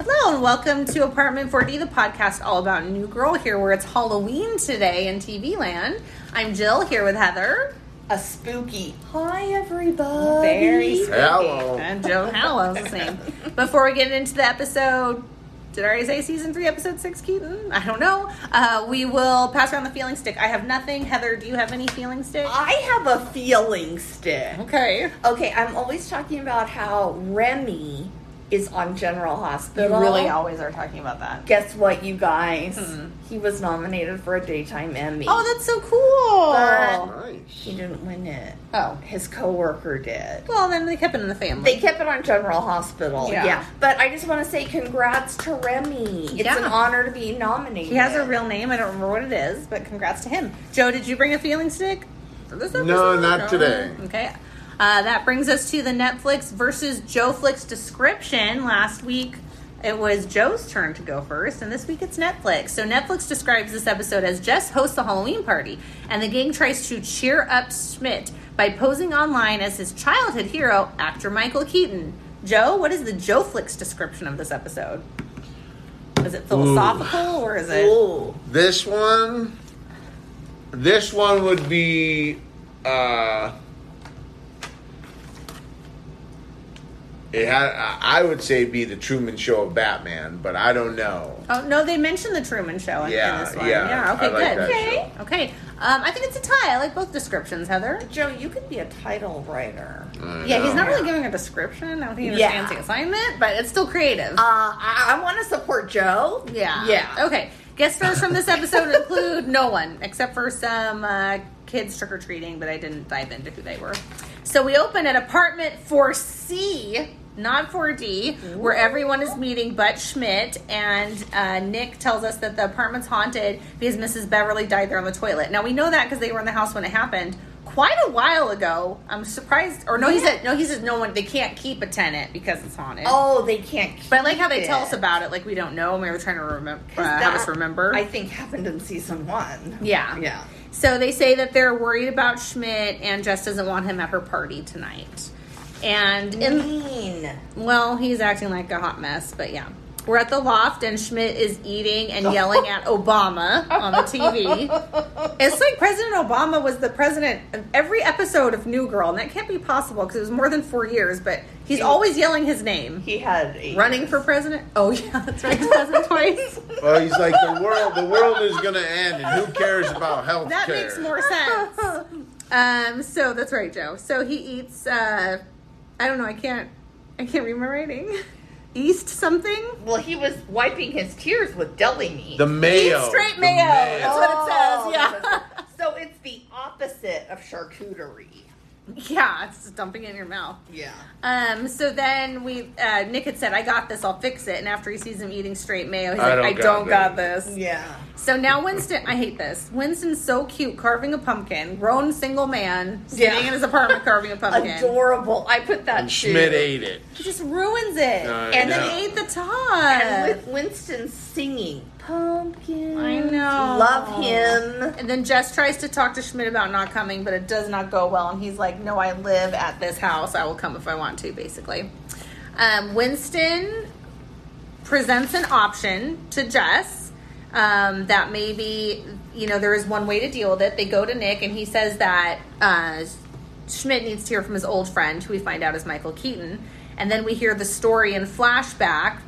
Hello and welcome to Apartment 4D, the podcast all about New Girl here where it's Halloween today in TV land. I'm Jill here with Heather. A spooky. Hi, everybody. Very spooky. Hello. And Joe Hallow's the same. Before we get into the episode, did I already say season three, episode six, Keaton? I don't know. Uh, we will pass around the feeling stick. I have nothing. Heather, do you have any feeling stick? I have a feeling stick. Okay. Okay, I'm always talking about how Remy is on General You Hospital. really always are talking about that. Guess what, you guys? Hmm. He was nominated for a daytime Emmy. Oh, that's so cool. But- Nice. he didn't win it. oh. His coworker did. Well, then they kept it in the family. They kept it on General Hospital. Yeah. Yeah. But I just want to say congrats to Remy. It's Yeah. an honor to be nominated. He has a real name. I don't remember what it is, but congrats to him. Joe, did you bring a feeling stick for this? No, not today. Okay. Uh, that brings us to the Netflix versus Joe Flicks description. Last week it was Joe's turn to go first, and this week it's Netflix. So Netflix describes this episode as Jess hosts a Halloween party, and the gang tries to cheer up Schmidt by posing online as his childhood hero, actor Michael Keaton. Joe, what is the Joe Flicks description of this episode? Is it philosophical or is it? Ooh. This one, this one would be, uh, it had, I would say be the Truman Show of Batman, but I don't know. Oh no, they mentioned the Truman Show in, in this one. yeah, yeah. okay, I like good. that okay, show. okay. Um, I think it's a tie. I like both descriptions, Heather. Joe, you could be a title writer. I Yeah, he's not really giving a description. I don't think he Yeah. understands the assignment, but it's still creative. Uh, I, I want to support Joe. yeah, Yeah. Okay. Guest stars from this episode include no one except for some uh, kids trick or treating, but I didn't dive into who they were. So we open at apartment 4C, not 4D, where everyone is meeting but Schmidt. And uh, Nick tells us that the apartment's haunted because Mrs. Beverly died there on the toilet. Now we know that because they were in the house when it happened. Quite a while ago, I'm surprised. Or no, he said no. He says no one. They can't keep a tenant because it's haunted. Oh, they can't. Keep But I like how they it. tell us about it, like we don't know, we were trying to remember, uh, have us remember. I think happened in season one. yeah, Yeah. So they say that they're worried about Schmidt, and Jess doesn't want him at her party tonight. And in Mean. well, he's acting like a hot mess, but yeah. We're at the loft, and Schmidt is eating and yelling at Obama on the TV. It's like President Obama was the president of every episode of New Girl, and that can't be possible because it was more than four years. But he's always yelling his name. He had a Running for president? Oh yeah, that's right. President twice. Well, he's like the world. The world is going to end, and who cares about health That makes more sense. Um, so that's right, Joe. So he eats. Uh, I don't know. I can't. I can't read my writing. East something. Well, he was wiping his tears with deli meat. The mayo. Eat straight The mayo. That's what it says. Oh, yeah. Oh, so it's the opposite of charcuterie. Yeah, it's just dumping it in your mouth. Yeah. Um, so then we, uh, Nick had said, I got this, I'll fix it. And after he sees him eating straight mayo, he's I like, I don't don't got got this. Yeah. So now Winston, I hate this. Winston's so cute carving a pumpkin, grown single man, sitting Yeah. in his apartment carving a pumpkin. Adorable. I put that And too. Schmidt ate it. He just ruins it. I and then know. he ate the top. And with Winston singing pumpkin. I know. Love him. And then Jess tries to talk to Schmidt about not coming, but it does not go well. And he's like, No, I live at this house. I will come if I want to, basically. Um, Winston presents an option to Jess um, that maybe, you know, there is one way to deal with it. They go to Nick, and he says that uh, Schmidt needs to hear from his old friend, who we find out is Michael Keaton. And then we hear the story in flashback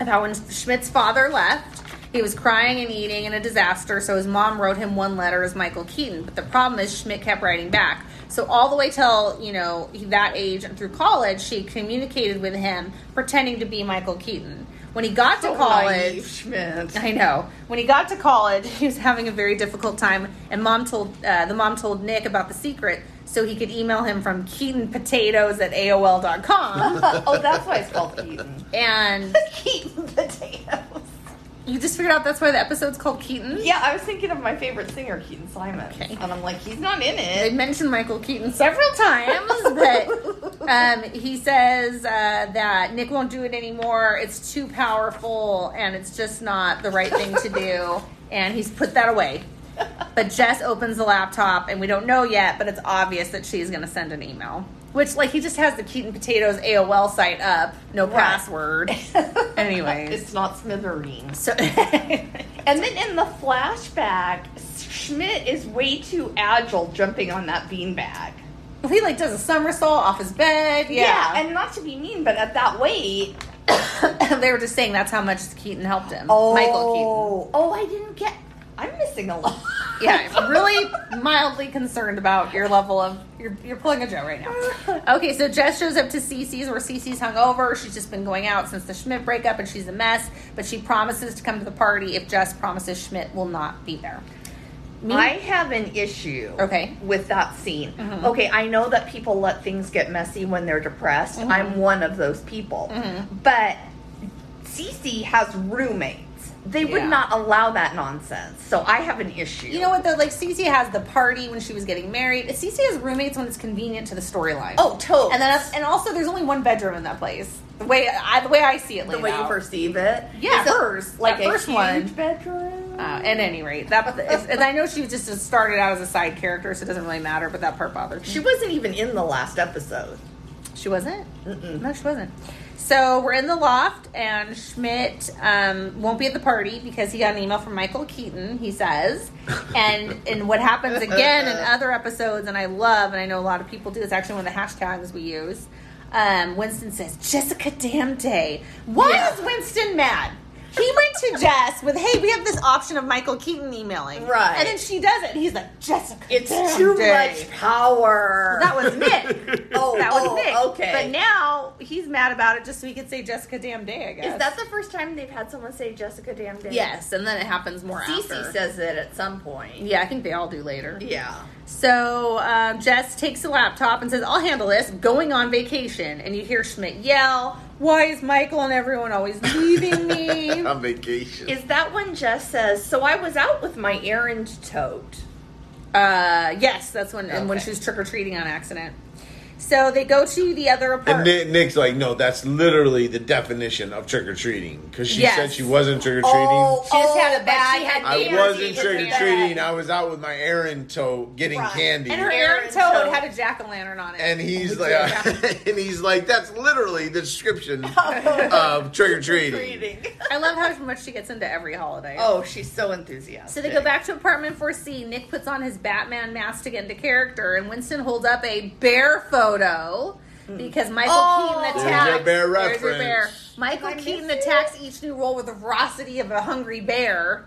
of how when Schmidt's father left, he was crying and eating in a disaster, so his mom wrote him one letter as Michael Keaton. But the problem is Schmidt kept writing back. So all the way till, you know, that age and through college, she communicated with him pretending to be Michael Keaton. When he got So to college, Schmidt. I know. When he got to college, he was having a very difficult time, and mom told uh, the mom told Nick about the secret. so he could email him from keatonpotatoes at AOL.com. oh, that's why it's called Keaton. and Keaton potatoes. You just figured out that's why the episode's called Keaton? Yeah, I was thinking of my favorite singer, Keaton Simon. Okay. And I'm like, he's not in it. They mentioned Michael Keaton several times, but um, he says uh, that Nick won't do it anymore. It's too powerful, and it's just not the right thing to do. And he's put that away. But Jess opens the laptop, and we don't know yet, but it's obvious that she's going to send an email. Which, like, he just has the Keaton Potatoes AOL site up, no Right. password. anyway, it's not smithereens. So, And then in the flashback, Schmidt is way too agile jumping on that beanbag. he, like, does a somersault off his bed. Yeah. and not to be mean, but at that weight, they were just saying that's how much Keaton helped him. oh, Michael Keaton. Oh, I didn't get. I'm missing a lot. Yeah, I'm really mildly concerned about your level of you're you're pulling a Joe right now. Okay, so Jess shows up to Cece's where Cece's hungover. She's just been going out since the Schmidt breakup and she's a mess, but she promises to come to the party if Jess promises Schmidt will not be there. Me- I have an issue. Okay. With that scene. Mm-hmm. Okay, I know that people let things get messy when they're depressed. Mm-hmm. I'm one of those people. Mm-hmm. But Cece has roommates. They would Yeah. not allow that nonsense. So I have an issue. you know what though? Like Cece has the party when she was getting married. Cece has roommates when it's convenient to the storyline. Oh, totally. and then and also there's only one bedroom in that place. The way I the way I see it, like the laid way you perceive it. Yeah, Is it hers. Like That a first huge one. bedroom. Uh, at any rate, that and I know she just started out as a side character, so it doesn't really matter. But that part bothered me. She wasn't even in the last episode. She wasn't. No, she wasn't. So we're in the loft, and Schmidt um, won't be at the party because he got an email from Michael Keaton. He says, and and what happens again in other episodes, and I love, and I know a lot of people do. It's actually one of the hashtags we use. Um, Winston says, "Jessica, damn day." Why Yeah. is Winston mad? He went to Jess with, "Hey, we have this option of Michael Keaton emailing," Right. And then she does it, and he's like, "Jessica, It's damn too day." much power. That was Nick. Oh, that was oh, oh, Nick. okay. But now he's mad about it just so he could say Jessica damn day, I guess. Is that the first time they've had someone say Jessica damn day? Yes, and then it happens more Cece after. says it at some point. yeah, I think they all do later. Yeah. So um, Jess takes a laptop and says, I'll handle this, going on vacation. And you hear Schmidt yell, Why is Michael and everyone always leaving me? on vacation. Is that when Jess says, So I was out with my errand tote? uh, yes, that's when, and when Okay. she was trick or treating on accident. So they go to the other apartment. Nick, Nick's like, no, that's literally the definition of trick or treating because she Yes. said she wasn't trick or treating. She just had a bag, she had I I wasn't trick or treating. I was out with my errand tote getting Right. candy. and her errand toad toad. had a jack o' lantern on it. and he's Oh, like, yeah. and he's like, that's literally the description oh. of trick or treating. Treating. I love how much she gets into every holiday. Oh, she's so enthusiastic. So they go back to apartment 4C. Nick puts on his Batman mask to get into character, and Winston holds up a bear photo hmm. because Michael Oh. Keaton There's attacks. your bear There's your bear. Michael Keaton attacks each new role with the ferocity of a hungry bear.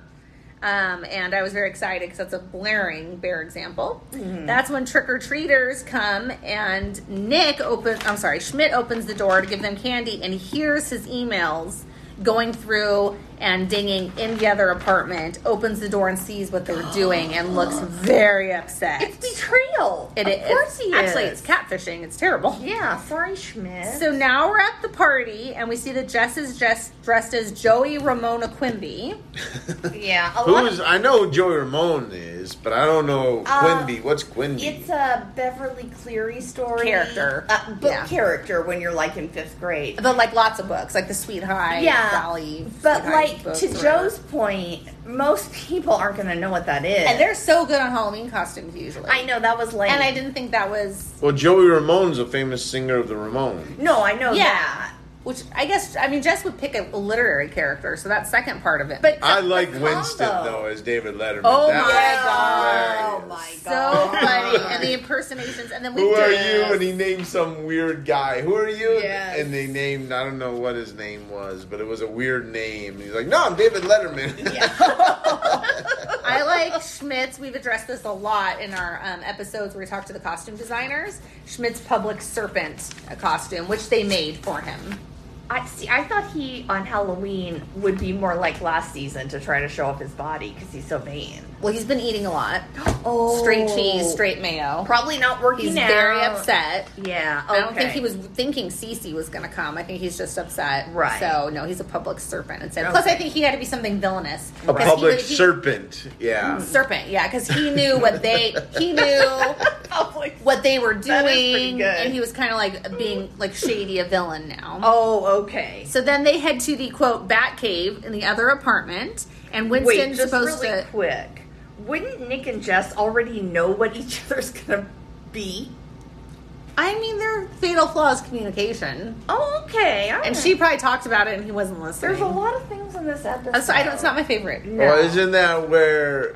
Um, and I was very excited because that's a blaring bear example. That's when trick or treaters come, and Nick opens, I'm sorry, Schmidt opens the door to give them candy, and hears his emails going through and dinging in the other apartment. Opens the door and sees what they're doing, and looks very upset. It's betrayal. It of is- course he actually is. it's catfishing. It's terrible. Yeah, sorry, Schmidt. So now we're at the party, and we see that Jess is just dressed as Joey Ramona Quimby. yeah, a lot Who's of, I know who Joey Ramone is, but I don't know Uh, Quimby. What's Quimby? it's a Beverly Cleary story. Character. Uh, book Yeah. character when you're like in fifth grade. But like lots of books, like the Sweet High Yeah, Valley. But Sweet High like books to or. Joe's point, most people aren't going to know what that is. and they're so good on Halloween costumes usually. I know that was lame. and I didn't think that was well, Joey Ramone's a famous singer of the Ramones. No, I know yeah. that. Which I guess I mean Jess would pick a, a literary character, so that's second part of it. But I like combo. Winston though as David Letterman. Oh That my was God. Oh my so funny, and the impersonations, and then we Who are did- you? And he named some weird guy. Who are you? Yes. And they named I don't know what his name was, but it was a weird name. He's like, no, I'm David Letterman. I like Schmidt's. We've addressed this a lot in our um, episodes where we talk to the costume designers. Schmidt's public serpent costume, which they made for him. I see. I thought he on Halloween would be more like last season to try to show off his body because he's so vain. Well, he's been eating a lot. Oh, Straight cheese, straight mayo. Probably not working. He's out. very upset. Yeah, I don't think he was thinking Cece was going to come. I think he's just upset. Right. So no, he's a public serpent instead. Plus, I think he had to be something villainous. A public was- he- serpent. Yeah. Mm, serpent, yeah, because he knew what they he knew Public- what they were That is doing, good. and he was kind of like being like shady a villain now. Oh, okay. So then they head to the quote Bat Cave in the other apartment, and Wait, Winston's just supposed really to. quick. Wouldn't Nick and Jess already know what each other's gonna be? I mean, their fatal flaw is communication, Oh, okay. all and right. she probably talked about it, and he wasn't listening. There's a lot of things in this episode. That's, I don't, it's not my favorite. Oh, no. Well, isn't that where Nick,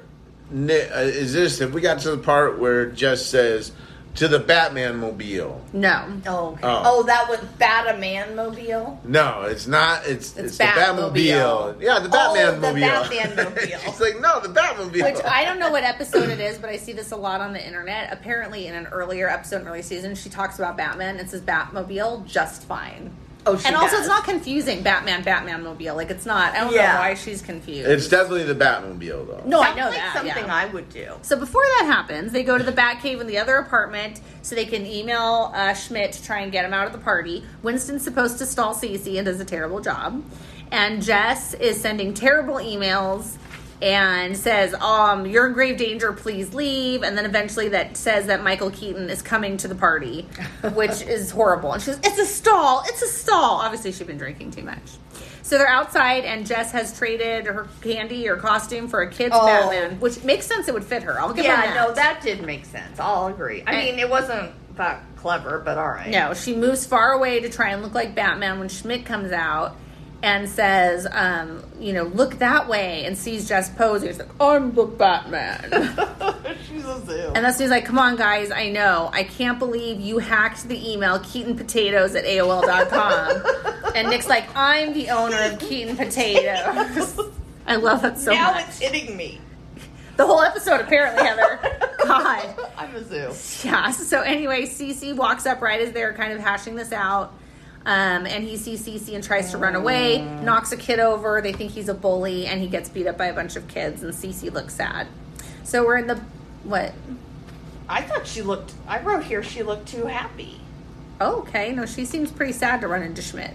Uh, is this? If we got to the part where Jess says to the Batman mobile. No. Oh, okay. Oh. oh, that was Bataman Mobile. No, it's not. It's It's it's, the Batmobile. Batmobile. Yeah, the Batman Oh, the. Batman-mobile. She's like, no, the Batmobile. Which I don't know what episode it is, but I see this a lot on the internet. Apparently, in an earlier episode, in early season, she talks about Batman and says Batmobile just fine. Oh, she and also, does. it's not confusing. Batman, Batman mobile. Like it's not. I don't Yeah. know why she's confused. It's definitely the Batmobile, though. no, I Sounds know like that. something yeah. I would do. So before that happens, they go to the Batcave in the other apartment so they can email uh, Schmidt to try and get him out of the party. Winston's supposed to stall Cece and does a terrible job. And Jess is sending terrible emails and says, um, you're in grave danger, please leave. And then eventually that says that Michael Keaton is coming to the party, which is horrible. And she goes, it's a stall, it's a stall. Obviously she'd been drinking too much. So they're outside, and Jess has traded her candy or costume for a kid's Oh. Batman, which makes sense. It would fit her. I'll give her Yeah, that. no, that did make sense. I'll agree. I And- mean, it wasn't that clever, but all right. No, she moves far away to try and look like Batman when Schmidt comes out and says, um, you know, look that way and sees Jess posing. He's like, I'm the Batman. She's a zoo. and that's when he's like, come on, guys, I know. I can't believe you hacked the email KeatonPotatoes at AOL.com. and Nick's like, I'm the owner of Keaton Potatoes. I love that so now much. Now it's hitting me. the whole episode, apparently, Heather. God. I'm a zoo. Yeah. So anyway, Cece walks up right as they're kind of hashing this out. Um, and he sees Cece and tries to run away, knocks a kid over. They think he's a bully, and he gets beat up by a bunch of kids. And Cece looks sad. So we're in the what? I thought she looked. I wrote here she looked too happy Oh, okay. No, she seems pretty sad to run into Schmidt.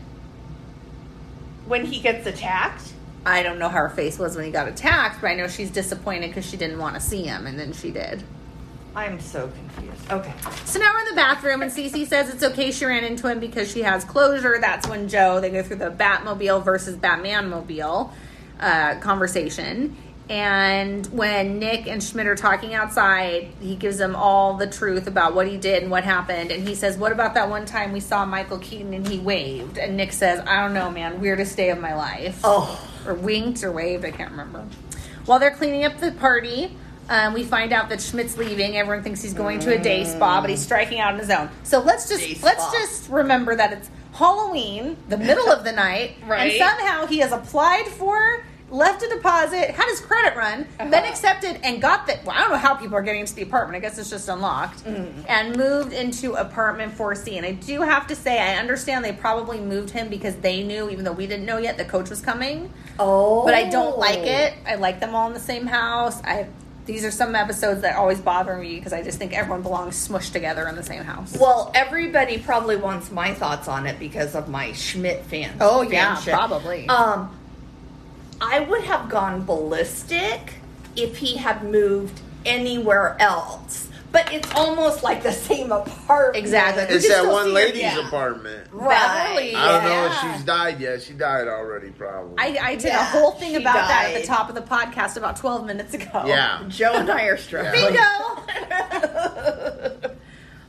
when he gets attacked. I don't know how her face was when he got attacked, but I know she's disappointed because she didn't want to see him, and then she did. I'm so confused. Okay. So now we're in the bathroom, and Cece says it's okay she ran into him because she has closure. That's when Joe, they go through the Batmobile versus Batman mobile uh, conversation. And when Nick and Schmidt are talking outside, he gives them all the truth about what he did and what happened. And he says, What about that one time we saw Michael Keaton and he waved? And Nick says, I don't know, man. Weirdest day of my life. Oh. Or winked or waved, I can't remember. While they're cleaning up the party, um, we find out that Schmidt's leaving. Everyone thinks he's going to a day spa, but he's striking out on his own. So let's just let's just remember that it's Halloween, the middle of the night, Right. and somehow he has applied for, left a deposit, had his credit run, been Uh-huh. accepted, and got the. Well, I don't know how people are getting into the apartment. I guess it's just unlocked, Mm-hmm. and moved into apartment 4C. And I do have to say, I understand they probably moved him because they knew, even though we didn't know yet, the coach was coming Oh. but I don't like it. I like them all in the same house. I these are some episodes that always bother me because I just think everyone belongs smushed together in the same house. Well, everybody probably wants my thoughts on it because of my Schmidt fans. Oh, yeah, fanship. probably. Um, I would have gone ballistic if he had moved anywhere else. But it's almost like the same apartment. Exactly. It's You can that one lady's yeah. apartment. Beverly. I don't know if she's died yet. She died already, probably. I, I did Yeah, a whole thing she about that at the top of the podcast about 12 minutes ago. yeah. Joe and I are struggling. Bingo!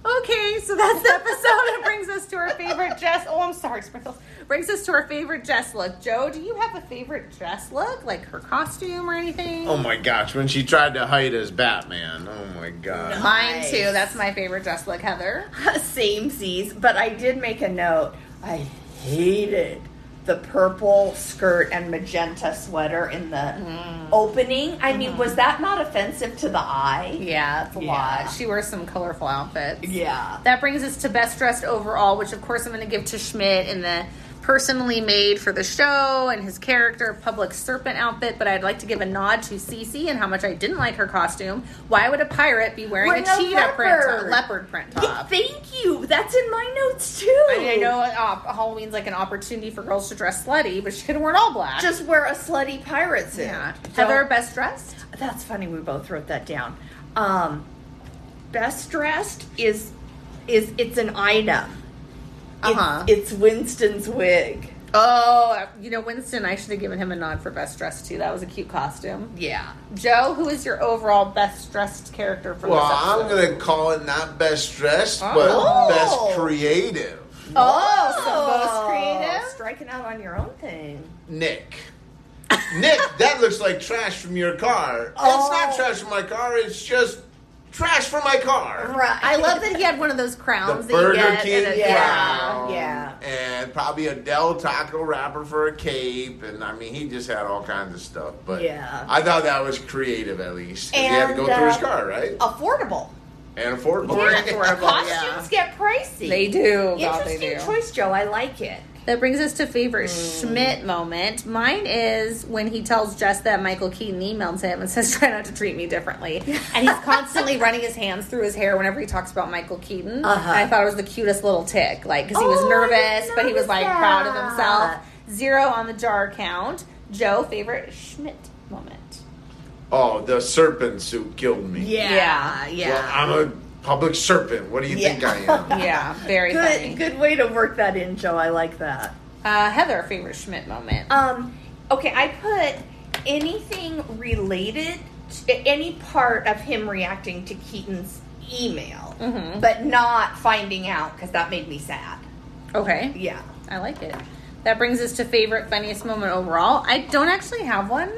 okay, so that's the episode. It brings us to our favorite Jess. Oh, I'm sorry, Sprinkles. Brings us to our favorite Jess look. Joe, do you have a favorite Jess look? Like her costume or anything? Oh my gosh, when she tried to hide as Batman. Oh my god. Mine Nice. too. That's my favorite Jess look, Heather. Same seas, but I did make a note. I hated the purple skirt and magenta sweater in the Mm. opening. I mean, was that not offensive to the eye? Yeah, it's a Yeah. lot. She wears some colorful outfits. Yeah. That brings us to best dressed overall, which of course I'm going to give to Schmidt in the personally made for the show and his character public serpent outfit, but I'd like to give a nod to Cece and how much I didn't like her costume. Why would a pirate be wearing a cheetah print, leopard. a leopard print Yeah, top? thank you. That's in my notes too. I mean, I know uh, Halloween's like an opportunity for girls to dress slutty, but she could have worn all black. Just wear a slutty pirate suit. yeah. Don't- Heather, best dressed. That's funny. We both wrote that down. Um, best dressed is is it's an item. It's- Uh-huh. It's, Winston's wig. Oh, you know, Winston, I should have given him a nod for best dressed too. That was a cute costume. Yeah. Joe, who is your overall best dressed character for Well, this I'm gonna call it not best dressed, Oh. but best creative. Oh, so most creative? Striking out on your own thing. Nick. Nick, that looks like trash from your car. It's Oh. not trash from my car. It's just trash from my car. Right. I love that he had one of those crowns The that you Burger get King a- Yeah, crown, yeah. and probably a Del Taco wrapper for a cape, and I mean he just had all kinds of stuff. But Yeah. I thought that was creative at least. 'cause he had to go And, through his uh, car, right Affordable. and affordable. Yeah, affordable, Costumes get pricey. They do. God, they Interesting do. choice, Joe. I like it. That brings us to favorite Schmidt moment. Mine is when he tells Jess that Michael Keaton emails him and says, "Try not to treat me differently." And he's constantly running his hands through his hair whenever he talks about Michael Keaton. Uh-huh. I thought it was the cutest little tick, like because he Oh, was I nervous, but he was notice like proud of himself. Zero on the jar count. Joe, favorite Schmidt moment. Oh, the serpent suit killed me. Yeah, yeah. Yeah. Well, I'm a public serpent. What do you Yeah. think I am? Yeah, very good, funny. good way to work that in, Joe. I like that. Uh, Heather, favorite Schmidt moment. Um, okay, I put anything related, to, any part of him reacting to Keaton's email, Mm-hmm. but not finding out because that made me sad. okay. Yeah. I like it. That brings us to favorite funniest moment overall. I don't actually have one.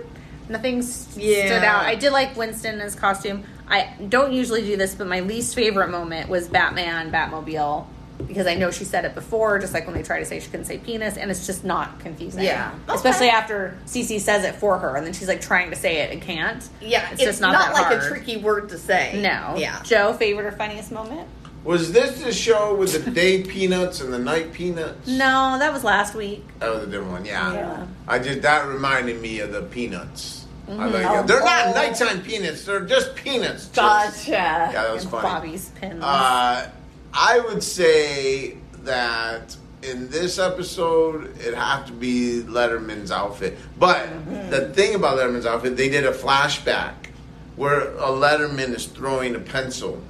Nothing s- Yeah. stood out. I did like Winston in his costume. I don't usually do this, but my least favorite moment was Batman Batmobile because I know she said it before, just like when they try to say she couldn't say penis, and it's just not confusing. Yeah. Especially after Cece says it for her, and then she's like trying to say it and can't. Yeah, it's, just not, that like hard. a tricky word to say. No. Yeah. Joe, favorite or funniest moment? Was this the show with the day peanuts and the night peanuts? No, that was last week. That was a different one. Yeah. Yeah. I just that reminded me of the peanuts. I like Oh. They're not nighttime peanuts. They're just peanuts. Just- Gotcha. Yeah, that was And funny. Bobby's pins. Uh, I would say that in this episode, it have to be Letterman's outfit. But Mm-hmm. the thing about Letterman's outfit, they did a flashback where a Letterman is throwing a pencil.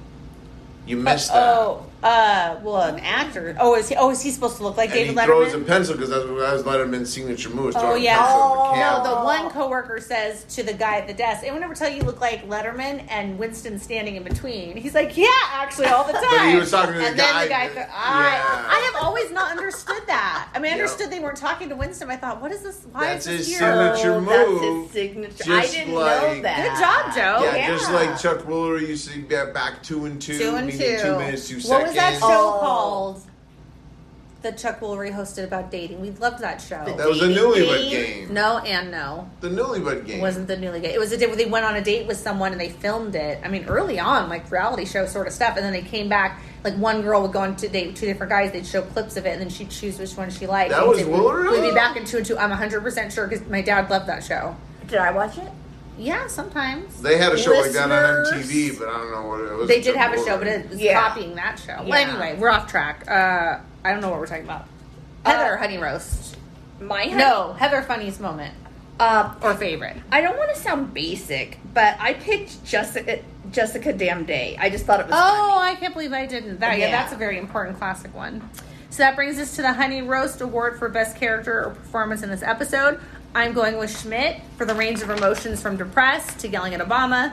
You missed that. Oh, uh, well, an actor. Oh, is he? Oh, is he supposed to look like and David he throws a Letterman? pencil because that was Letterman's signature move. is Oh throwing a yeah. pencil the Oh. No, the one coworker says to the guy at the desk, "Anyone ever tell you you look like Letterman?" And Winston standing in between. He's like, "Yeah, actually, all the time." he was talking to the and then guy the guy. th- I, yeah. I have always not understood that. I mean, I Yep. understood they weren't talking to Winston. I thought, what is this? Why That's is this his here? signature Oh, move, That's his signature. I didn't like- know that. Good job, Joe. Yeah, just like Chuck Woolery used to get back two and two, Two and two. two minutes, two what seconds. Was that show Oh. called? That Chuck Woolery hosted about dating. We loved that show. That was a Dating newlywed game? game. no and no. The newlywed game. Wasn't the newly gay. It was a day where they went on a date with someone and they filmed it. I mean, early on, like reality show sort of stuff. And then they came back. Like one girl would go on to date with two different guys. They'd show clips of it, and then she'd choose which one she liked. That And was they would- Woolery? We'd be back in two and two. I'm 100 percent sure because my dad loved that show. Did I watch it? Yeah, sometimes They had a show like that on Listeners- MTV, but I don't know what it was. they did have a show, but it was Yeah. copying that show. Well, anyway, we're off track. Uh, I don't know what we're talking about. Heather honey roast. My No, Heather funniest moment Uh, or favorite. I don't want to sound basic, but I picked Jessica Jessica Damn Day. I just thought it was Oh, funny. I can't believe I didn't. That yeah. Yeah. that's a very important classic one. So that brings us to the Honey Roast Award for Best Character or Performance in this episode. I'm going with Schmidt for the range of emotions from depressed to yelling at Obama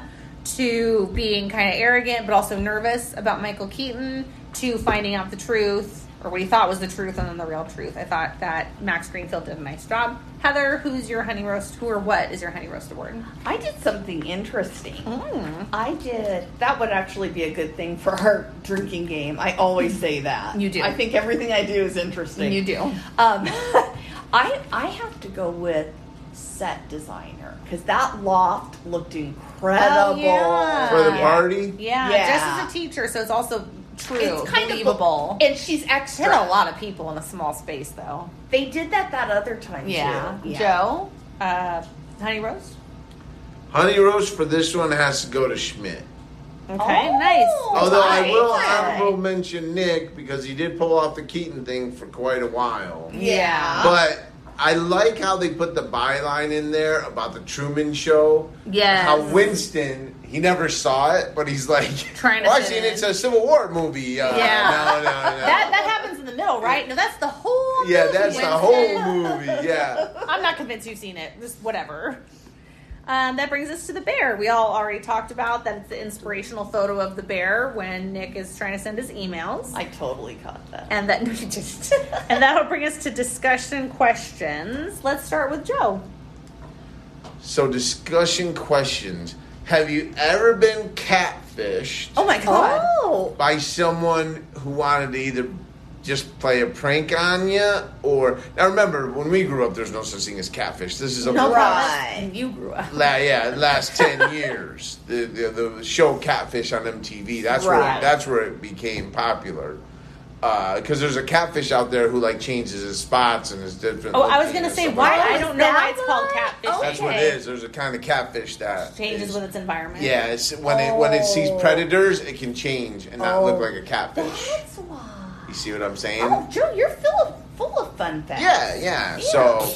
to being kind of arrogant but also nervous about Michael Keaton to finding out the truth or what he thought was the truth and then the real truth. I thought that Max Greenfield did a nice job. Heather, who's your Honey Roast? Who or what is your Honey Roast Award? I did something interesting. Mm. I did. That would actually be a good thing for our drinking game. I always say that. You do. I think everything I do is interesting. You do. Um, I I have to go with set designer because that loft looked incredible. Oh, yeah. For the party? Yeah, Yeah. Jess is a teacher, so it's also true, It's kind believable. of and she's extra. Hit extra. a lot of people in a small space, though. They did that that other time Yeah. too. Joe, uh, Honey Rose. Honey Roast for this one has to go to Schmidt. Okay, Oh. nice. Although I will Right. honorable mention Nick because he did pull off the Keaton thing for quite a while. Yeah. But I like how they put the byline in there about the Truman Show. Yeah. How Winston, he never saw it, but he's like, Trying to "Oh, I fit seen in." it's a Civil War movie. Uh, Yeah. No, no, no. That that happens in the middle, right? No, that's the whole. yeah, movie, that's the whole movie. Yeah. I'm not convinced you've seen it. Just whatever. Um, that brings us to the bear. We all already talked about that. It's the inspirational photo of the bear when Nick is trying to send his emails, I totally caught that. and that no, you didn't. and that'll bring us to discussion questions. Let's start with Joe. So, discussion questions. Have you ever been catfished Oh my god! By someone who wanted to either just play a prank on you or now remember when we grew up there's no such thing as catfish this is a No Right. You grew up. La, yeah, last ten years, the, the the show Catfish on MTV. That's where Right. that's where it became popular. Uh, because there's a catfish out there who like changes his spots and is different. Oh, I was gonna say why I don't know why that it's called catfish. Oh. That's what it okay. is. There's a kind of catfish that Changes is- with its environment. Yeah, it's, when it when it sees Oh. predators, it can change and not look Oh. like a catfish. That's why. You see what I'm saying? Oh, Joe, you're full of full of fun facts. Yeah, yeah. So,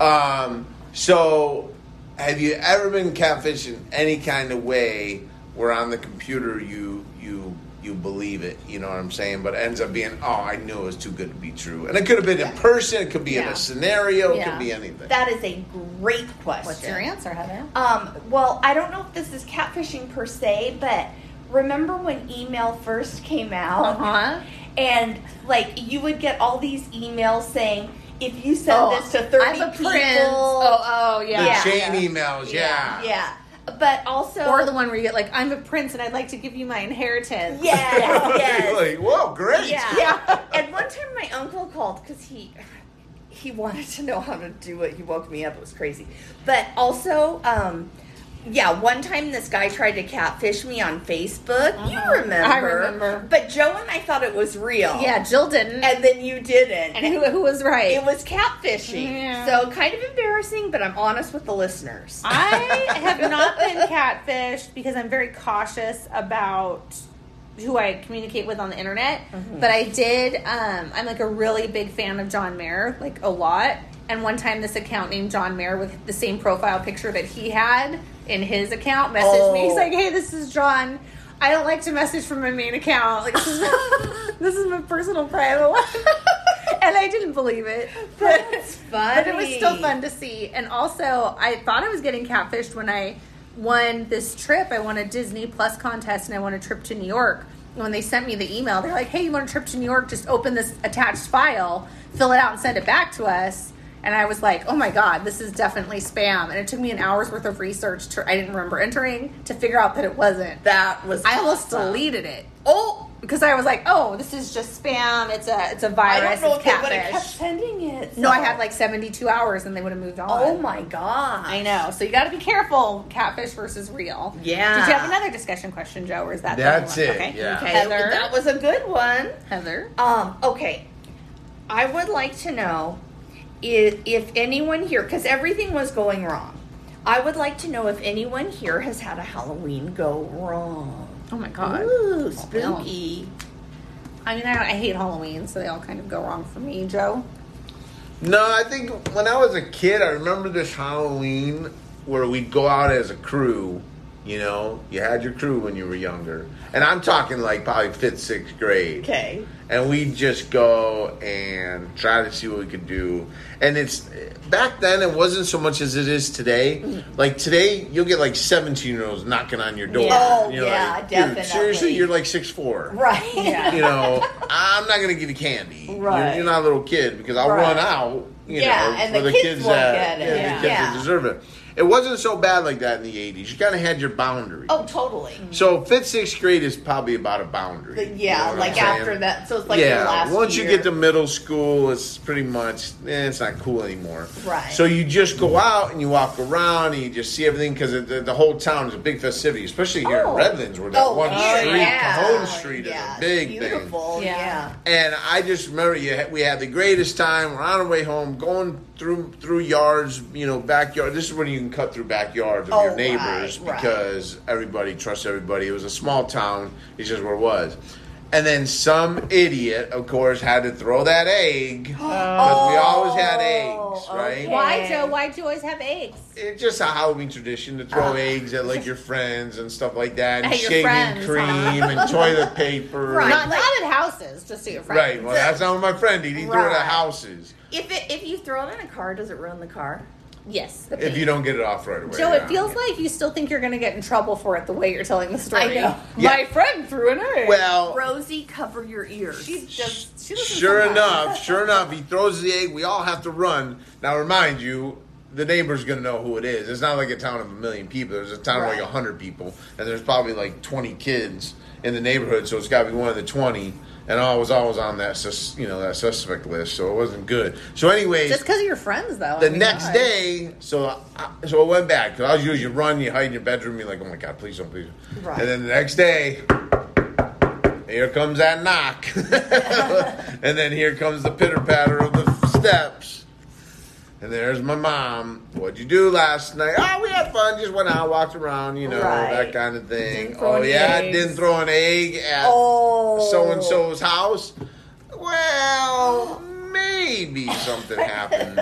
um, so have you ever been catfished in any kind of way where on the computer you you you believe it? You know what I'm saying? But it ends up being, oh, I knew it was too good to be true, and it could have been in person, it could be in a scenario, it could be anything. That is a great question. What's your answer, Heather? Um, well, I don't know if this is catfishing per se, but remember when email first came out? Uh huh. And like you would get all these emails saying, if you send this to 30 I'm a people. prince. Oh, oh, the yeah. Yeah. chain emails, yeah. Yeah. But also Or the one where you get like, I'm a prince and I'd like to give you my inheritance. yeah yes. like, whoa, great. Yeah. Yeah. And one time my uncle called because he he wanted to know how to do it. He woke me up. It was crazy. But also, um, yeah, one time this guy tried to catfish me on Facebook. You remember? Uh-huh. I remember. But Joe and I thought it was real. Yeah, Jill didn't. And then you didn't. And who, who was right? it was catfishing. Yeah. So kind of embarrassing, but I'm honest with the listeners. I have not been catfished because I'm very cautious about who I communicate with on the internet. But I did. Um, I'm like a really big fan of John Mayer, like a lot. And one time, this account named John Mayer with the same profile picture that he had in his account messaged me. He's Oh. like, "Hey, this is John." I don't like to message from my main account. Like this is, this is my personal private one. and I didn't believe it. But, That's but it was still fun to see. And also, I thought I was getting catfished when I won this trip. I won a Disney Plus contest and I won a trip to New York. And when they sent me the email, they're like, hey, you want a trip to New York? Just open this attached file, fill it out, and send it back to us. And I was like, oh my God, this is definitely spam. And it took me an hour's worth of research to, I didn't remember entering to figure out that it wasn't. that was I almost awesome. deleted it Oh, because I was like, oh, this is just spam. It's a it's a virus. don't know it's if they would have kept sending it. No, I had like 72 hours and they would have moved on. Oh my god! I know. So you got to be careful, catfish versus real. Yeah. Did you have another discussion question, Joe, or is that the That's only one? it, Okay. yeah. Okay, Heather. that was a good one. Heather. Um, okay. I would like to know if, if anyone here, because everything was going wrong, I would like to know if anyone here has had a Halloween go wrong. Oh my god. Ooh, spooky. I mean, I, I hate Halloween, so they all kind of go wrong for me, Joe. No, I think when I was a kid, I remember this Halloween where we'd go out as a crew. You know, you had your crew when you were younger, and I'm talking like probably fifth, sixth grade. Okay. and we'd just go and try to see what we could do. And it's back then it wasn't so much as it is today. Mm-hmm. Like today, you'll get like seventeen year olds knocking on your door. Yeah. Oh, you're yeah, like, definitely. seriously, you're like six four. Right. Yeah. You know, I'm not gonna give you candy. You're- Right. You're, not a little kid because I'll Right. run out. you Yeah, know, and for the kids won't get it. Yeah, Yeah. the kids Yeah. that deserve it. It wasn't so bad like that in the '80s. You kind of had your boundary. Oh, totally. So fifth, sixth grade is probably about a boundary. The- You yeah, know like I'm saying? after that. So it's like your yeah, last once year. you get to middle school, it's pretty much eh, it's not cool anymore. Right. So you just go out and you walk around and you just see everything because the, the whole town is a big festivity, especially here Oh. in Redlands, where that Oh, one oh, street, yeah. Cajon Street, yeah, is a big thing. beautiful. Yeah. Yeah. And I just remember you we had the greatest time. We're on our way home, going through through yards, you know, backyard. This is when you can cut through backyards of Oh, your neighbors right, right. because everybody trusts everybody. It was a small town. It's just where it was. And then some idiot, of course, had to throw that egg because we always had oh, eggs, Oh, right? okay. Why, Joe? Why do you always have eggs? It's just a Halloween tradition to throw ah. eggs at like your friends and stuff like that, and At your shaving friends, cream huh? and toilet paper. Right. Not, not at houses, just to your friends. Right. Well, that's not what my friend did. He threw it at houses. If it, if you throw it in a car, does it ruin the car? Yes. If you don't get it off right away. Joe, yeah. it feels like you still think you're going to get in trouble for it the way you're telling the story. I know. My friend threw an egg. Well, Rosie, cover your ears. she just she sure enough, sure enough, he throws the egg. We all have to run. Now, remind you, the neighbor's going to know who it is. It's not like a town of a million people. There's a town of Right. like 100 people, and there's probably like 20 kids in the neighborhood, so it's got to be one of the 20. And I was always on that, sus- you know, that suspect list, so it wasn't good. So, anyways, Just because of your friends, though. I the mean, next God. day, so I, so I went back because I was usually you run, you hide in your bedroom, you're like, oh my god, please don't, please. don't. Right. And then the next day, here comes that knock, and then here comes the pitter patter of the steps, and there's my mom. What'd you do last night? Oh, we had fun. Just went out, walked around, you know, Right. that kind of thing. Oh yeah, eggs. didn't throw an egg at Oh. so and so's house. Well, maybe something happened.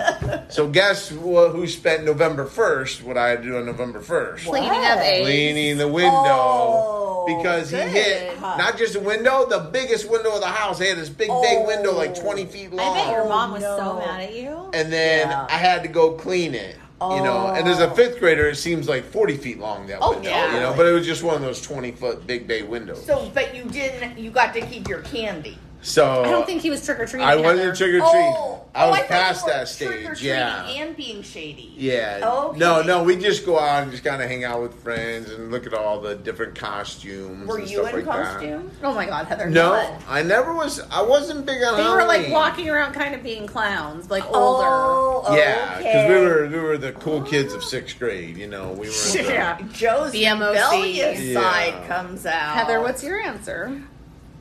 So guess what, who spent November first? What I had to do on November first? Cleaning up eggs. Cleaning the window Oh, because he hit not just the window, the biggest window of the house. They had this big bay Oh. window, like oh. twenty feet long. I bet your Oh, mom was oh, so no. mad at you. and then Yeah. I had to go clean it. You know, and as a Oh. fifth grader, it seems like forty feet long that Oh, window. yeah. You know, but it was just one of those twenty foot big bay windows. So, but you didn't. You got to keep your candy. So I don't think he was trick or treating. I wasn't trick or treat. Oh, I oh, was past you were that stage. Yeah. and being shady. Yeah. Okay. No, no, we just go out and just kind of hang out with friends and look at all the different costumes. Were and you stuff in like costume? Oh my God, Heather! No, not. I never was. I wasn't big on. They were like walking around, kind of being clowns, like older. Oh, Yeah, because okay. we were we were the cool kids of oh. sixth grade. You know, we were. the- Yeah. Joe's BMOC. rebellious Yeah. side comes out. Heather, what's your answer?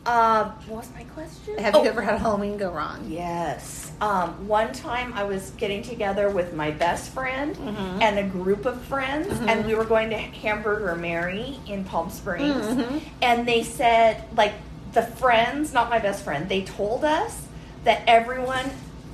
Uh, what was my question? Have Oh, you ever had Halloween go wrong? Yes. Um, one time I was getting together with my best friend Mm-hmm. and a group of friends, and we were going to Hamburger Mary in Palm Springs. Mm-hmm. And they said, like, the friends, not my best friend, they told us that everyone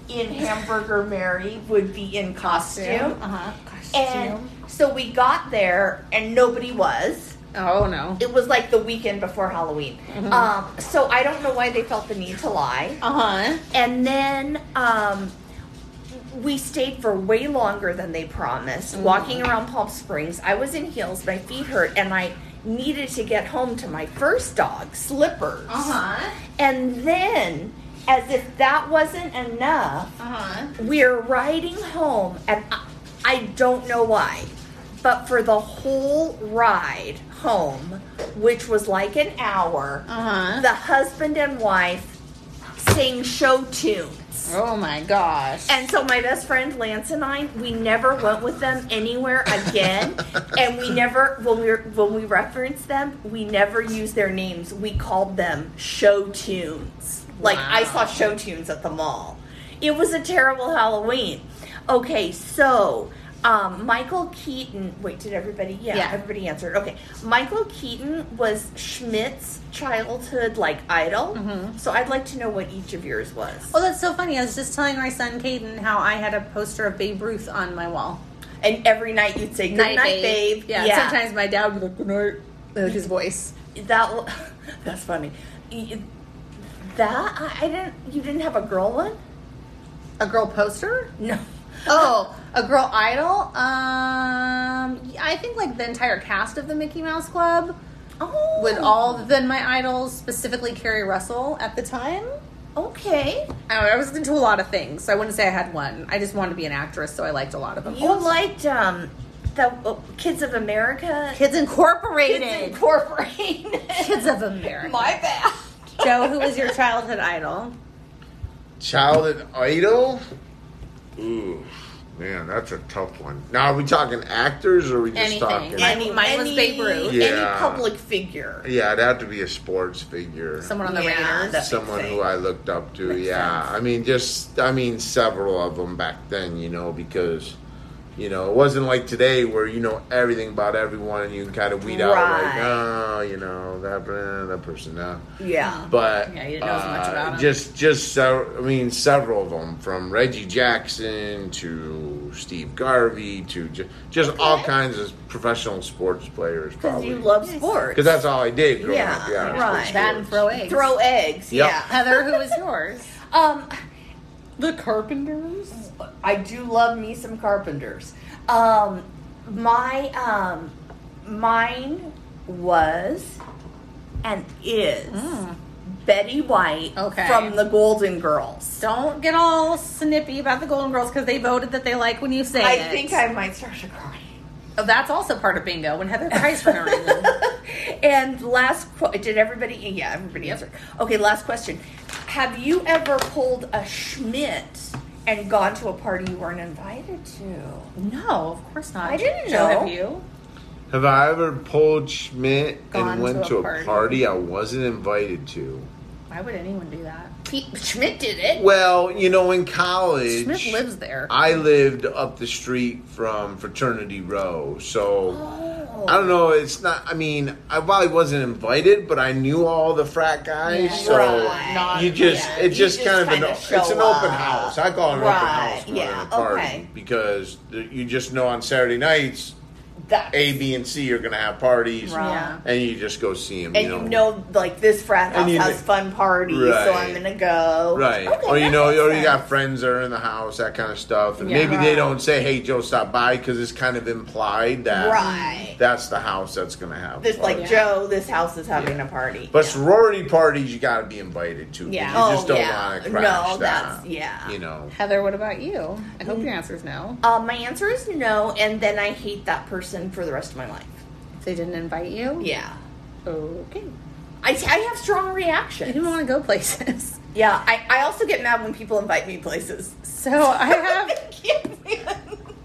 in Hamburger Mary would be in costume. Uh huh. costume. And so we got there, and nobody was. Oh no. It was like the weekend before Halloween. Mm-hmm. Um, so I don't know why they felt the need to lie. Uh huh. And then um, we stayed for way longer than they promised, Mm. walking around Palm Springs. I was in heels, my feet hurt, and I needed to get home to my first dog, Slippers. Uh huh. And then, as if that wasn't enough, Uh huh. we're riding home, and I, I don't know why, but for the whole ride home, which was like an hour, Uh huh. the husband and wife sing show tunes. Oh my gosh. And so my best friend Lance and I, we never went with them anywhere again, and we never when we were, when we referenced them, we never used their names. We called them show tunes. Like I saw show tunes at the mall. It was a terrible Halloween. Okay, so um, Michael Keaton. Wait, did everybody? Yeah, Yeah. everybody answered. Okay, Michael Keaton was Schmidt's childhood like idol. So I'd like to know what each of yours was. oh, that's so funny. I was just telling my son Caden how I had a poster of Babe Ruth on my wall. And every night you'd say, "Good night, babe." Yeah. and Sometimes my dad would be like, "Good night," his voice. that that's funny. That I didn't. You didn't have a girl one? A girl poster? No. Oh, a girl idol? Um, I think like the entire cast of the Mickey Mouse Club Oh. would all then my idols, specifically Keri Russell at the time. Okay. I I was into a lot of things, so I wouldn't say I had one. I just wanted to be an actress, so I liked a lot of them. You liked um the uh, Kids of America? Kids Incorporated. Kids Incorporated. Kids of America. My bad. Joe, who was your childhood idol? Childhood idol? Ooh, man, that's a tough one. Now, are we talking actors or are we just Anything. talking? Any- Mine was Babe Ruth. Yeah. Any public figure. yeah, it'd have to be a sports figure. Someone on the Yeah, Raiders. that- Someone makes who. I looked up to. Makes yeah, sense. I mean, just I mean, several of them back then. You know, because you know it wasn't like today where you know everything about everyone and you can kind of weed out like, Right. oh, you know that uh, that person now. Yeah. But Yeah, you didn't know as much uh, about 'em. just just sev- I mean several of them from Reggie Jackson to Steve Garvey to just just all kinds of professional sports players Because probably you love sports. because that's all I did growing Yeah, up. Yeah, right. That and throw eggs. Throw eggs. Yep. Yeah. Heather, who was yours? Um, The Carpenters. I do love me some carpenters. Um, my um, mine was and is Betty White Okay. from the Golden Girls. Don't get all snippy about the Golden Girls because they voted that they like when you say I it. think I might start to cry. Oh, that's also part of bingo when Heather cries for no reason. and last, qu- did everybody? Yeah, everybody answered. Okay, last question. Have you ever pulled a Schmidt and gone to a party you weren't invited to? No, of course not. I didn't Joe, know. Have you? Have I ever pulled Schmidt Gone and went to to a a party. party. I wasn't invited to? Why would anyone do that? Pete Schmidt did it. Well, you know, in college, Smith lives there. I lived up the street from Fraternity Row, so Oh. I don't know. It's not. I mean, I probably wasn't invited, but I knew all the frat guys, Yeah, so right. Not- you just yeah, it's just just kind of an it's an open up. house. I call it an open house more yeah, than a party okay. because you just know on Saturday nights That's A, B, and C are going to have parties, Right. Yeah. and you just go see them. and you know, like this frat house And you has kn- fun parties, so Right. I'm gonna go. Right. Okay, or you that know, makes or you sense. got friends that are in the house, that kind of stuff. And Yeah. maybe they Right. don't say, "Hey, Joe, stop by," because it's kind of implied that Right. that's the house that's going to have. This like party. Joe, this house is having Yeah. a party. But Yeah. sorority parties, you got to be invited to. 'cause Yeah. You just Oh, don't yeah. want to crash No, that. that's- yeah. You know. Heather, what about you? I hope your answer is no. Uh, my answer is no, and then I hate that person for the rest of my life. If they didn't invite you? Yeah, Okay. I, I have strong You reactions. didn't want to go places. Yeah, I, I also get mad when people invite me places. So I have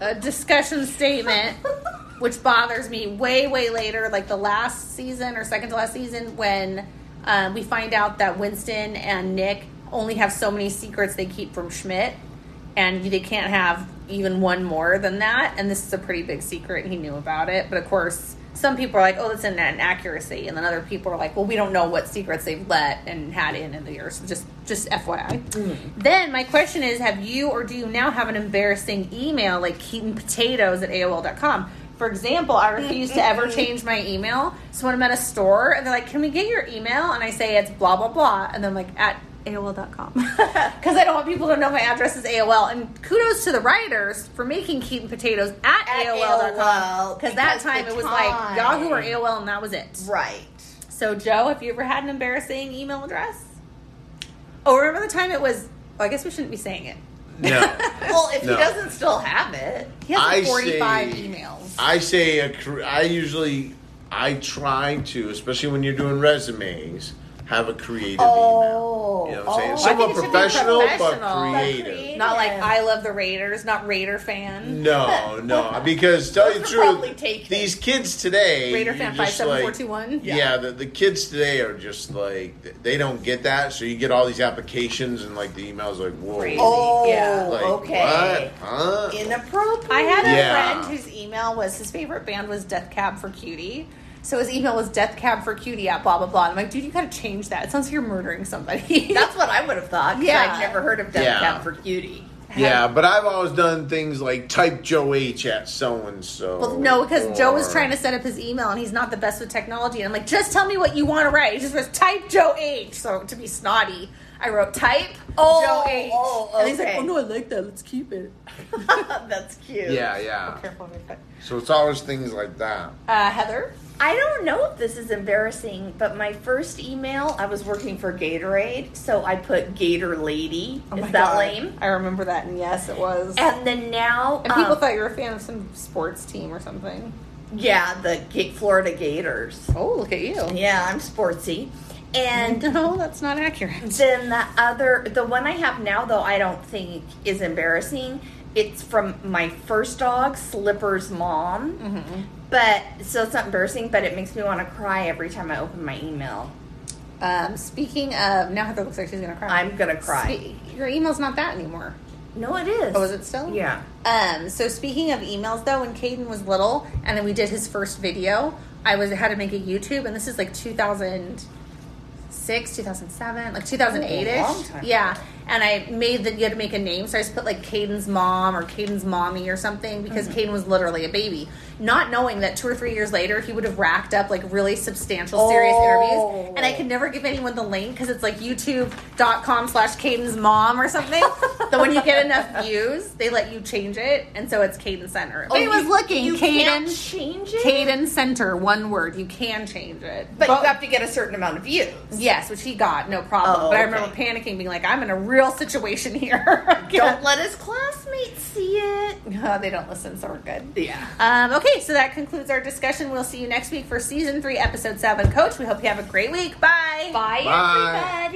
a discussion statement which bothers me way way later like the last season or second to last season when um, we find out that winston and nick only have so many secrets they keep from schmidt and they can't have even one more than that. And this is a pretty big secret. He knew about it. But of course some people are like oh that's an inaccuracy. And then other people are like well we don't know what secrets they've let and had in in the years. So just just fyi mm-hmm. then my question is have you or do you now have an embarrassing email like keaton potatoes at aol.com for example i refuse to ever change my email. So when i'm at a store and they're like can we get your email? And i say it's blah blah blah. And then i'm like at AOL.com because I don't want people to know my address is AOL. And kudos to the writers for making Keaton Potatoes at, At AOL.com AOL, because that because time it was like time. Yahoo or AOL and that was it. Right. So, Joe, have you ever had an embarrassing email address? Oh, remember the time it was? Well, I guess we shouldn't be saying it. No. Well, if No. he doesn't still have it, He has like I 45 say- emails. I say a cre- I usually I try to, especially when you're doing resumes, have a creative Oh. email. You know what I'm saying? Oh. Somewhat I think it should be professional, but professional. creative. creative. Not like Yeah. I love the Raiders, not Raider fan. No, no, because tell you the Those are probably truth, taken. these kids today, Raider fan just like- 57421. Yeah, the, the kids today are just like they don't get that. So you get all these applications and like the emails like whoa, Crazy. oh, Yeah. like okay. what? Huh? Inappropriate. I had a Yeah. friend whose email was his favorite band was Death Cab for Cutie. So his email was Death Cab for Cutie at blah blah blah. And I'm like, dude, you gotta change that. It sounds like you're murdering somebody. That's what I would have thought. Yeah. I've never heard of Death Yeah. Cab for Cutie. Yeah, but I've always done things like type Joe H at so and so. Well, no, because Joe was trying to set up his email and he's not the best with technology. And I'm like, just tell me what you want to write. He just goes, type Joe H. So to be snotty, I wrote type Oh, Joe H. oh, And he's like, oh no, I like that. Let's keep it. That's cute. Yeah, yeah. Careful of your. So it's always things like that. Uh, Heather, I don't know if this is embarrassing, but my first email, I was working for Gatorade, so I put Gator Lady. Oh is that God. lame? I remember that, and yes, it was. And then now, And people um, thought you were a fan of some sports team or something. yeah, the Ga- Florida Gators. Oh, look at you. Yeah, I'm sportsy. And No, that's not accurate. then the other, the one I have now, though, I don't think is embarrassing. It's from my first dog, Slipper's mom. Mm-hmm. But so it's not embarrassing, but it makes me want to cry every time I open my email. Um, speaking of, now Heather looks like she's gonna cry. I'm gonna cry. Spe- your email's not that anymore. No, it is. Oh, is it still? Yeah. Um, so speaking of emails though, when Caden was little and then we did his first video, I was had to make a YouTube and this is like 2006, 2007, like 2008 Oh, a long ish. Yeah. And I made that you had to make a name, so I just put like Caden's mom or Caden's mommy or something because Mm-hmm. Caden was literally a baby. Not knowing that two or three years later he would have racked up like really substantial, serious Oh. interviews. And I could never give anyone the link because it's like youtube.com slash Caden's mom or something. so when you get enough views, they let you change it. And so it's Caden Center. But Oh, it was you- looking you Caden. can't change it? Caden Center, one word. You can change it. But you have to get a certain amount of views. Yes, which he got, no problem. Oh, but I remember panicking, being like, I'm in a real situation here. Don't let his classmates see it. Oh, they don't listen, so we're good. Yeah. Um, okay, so that concludes our discussion. We'll see you next week for season three, episode seven. Coach, we hope you have a great week. Bye. Bye, Bye. everybody.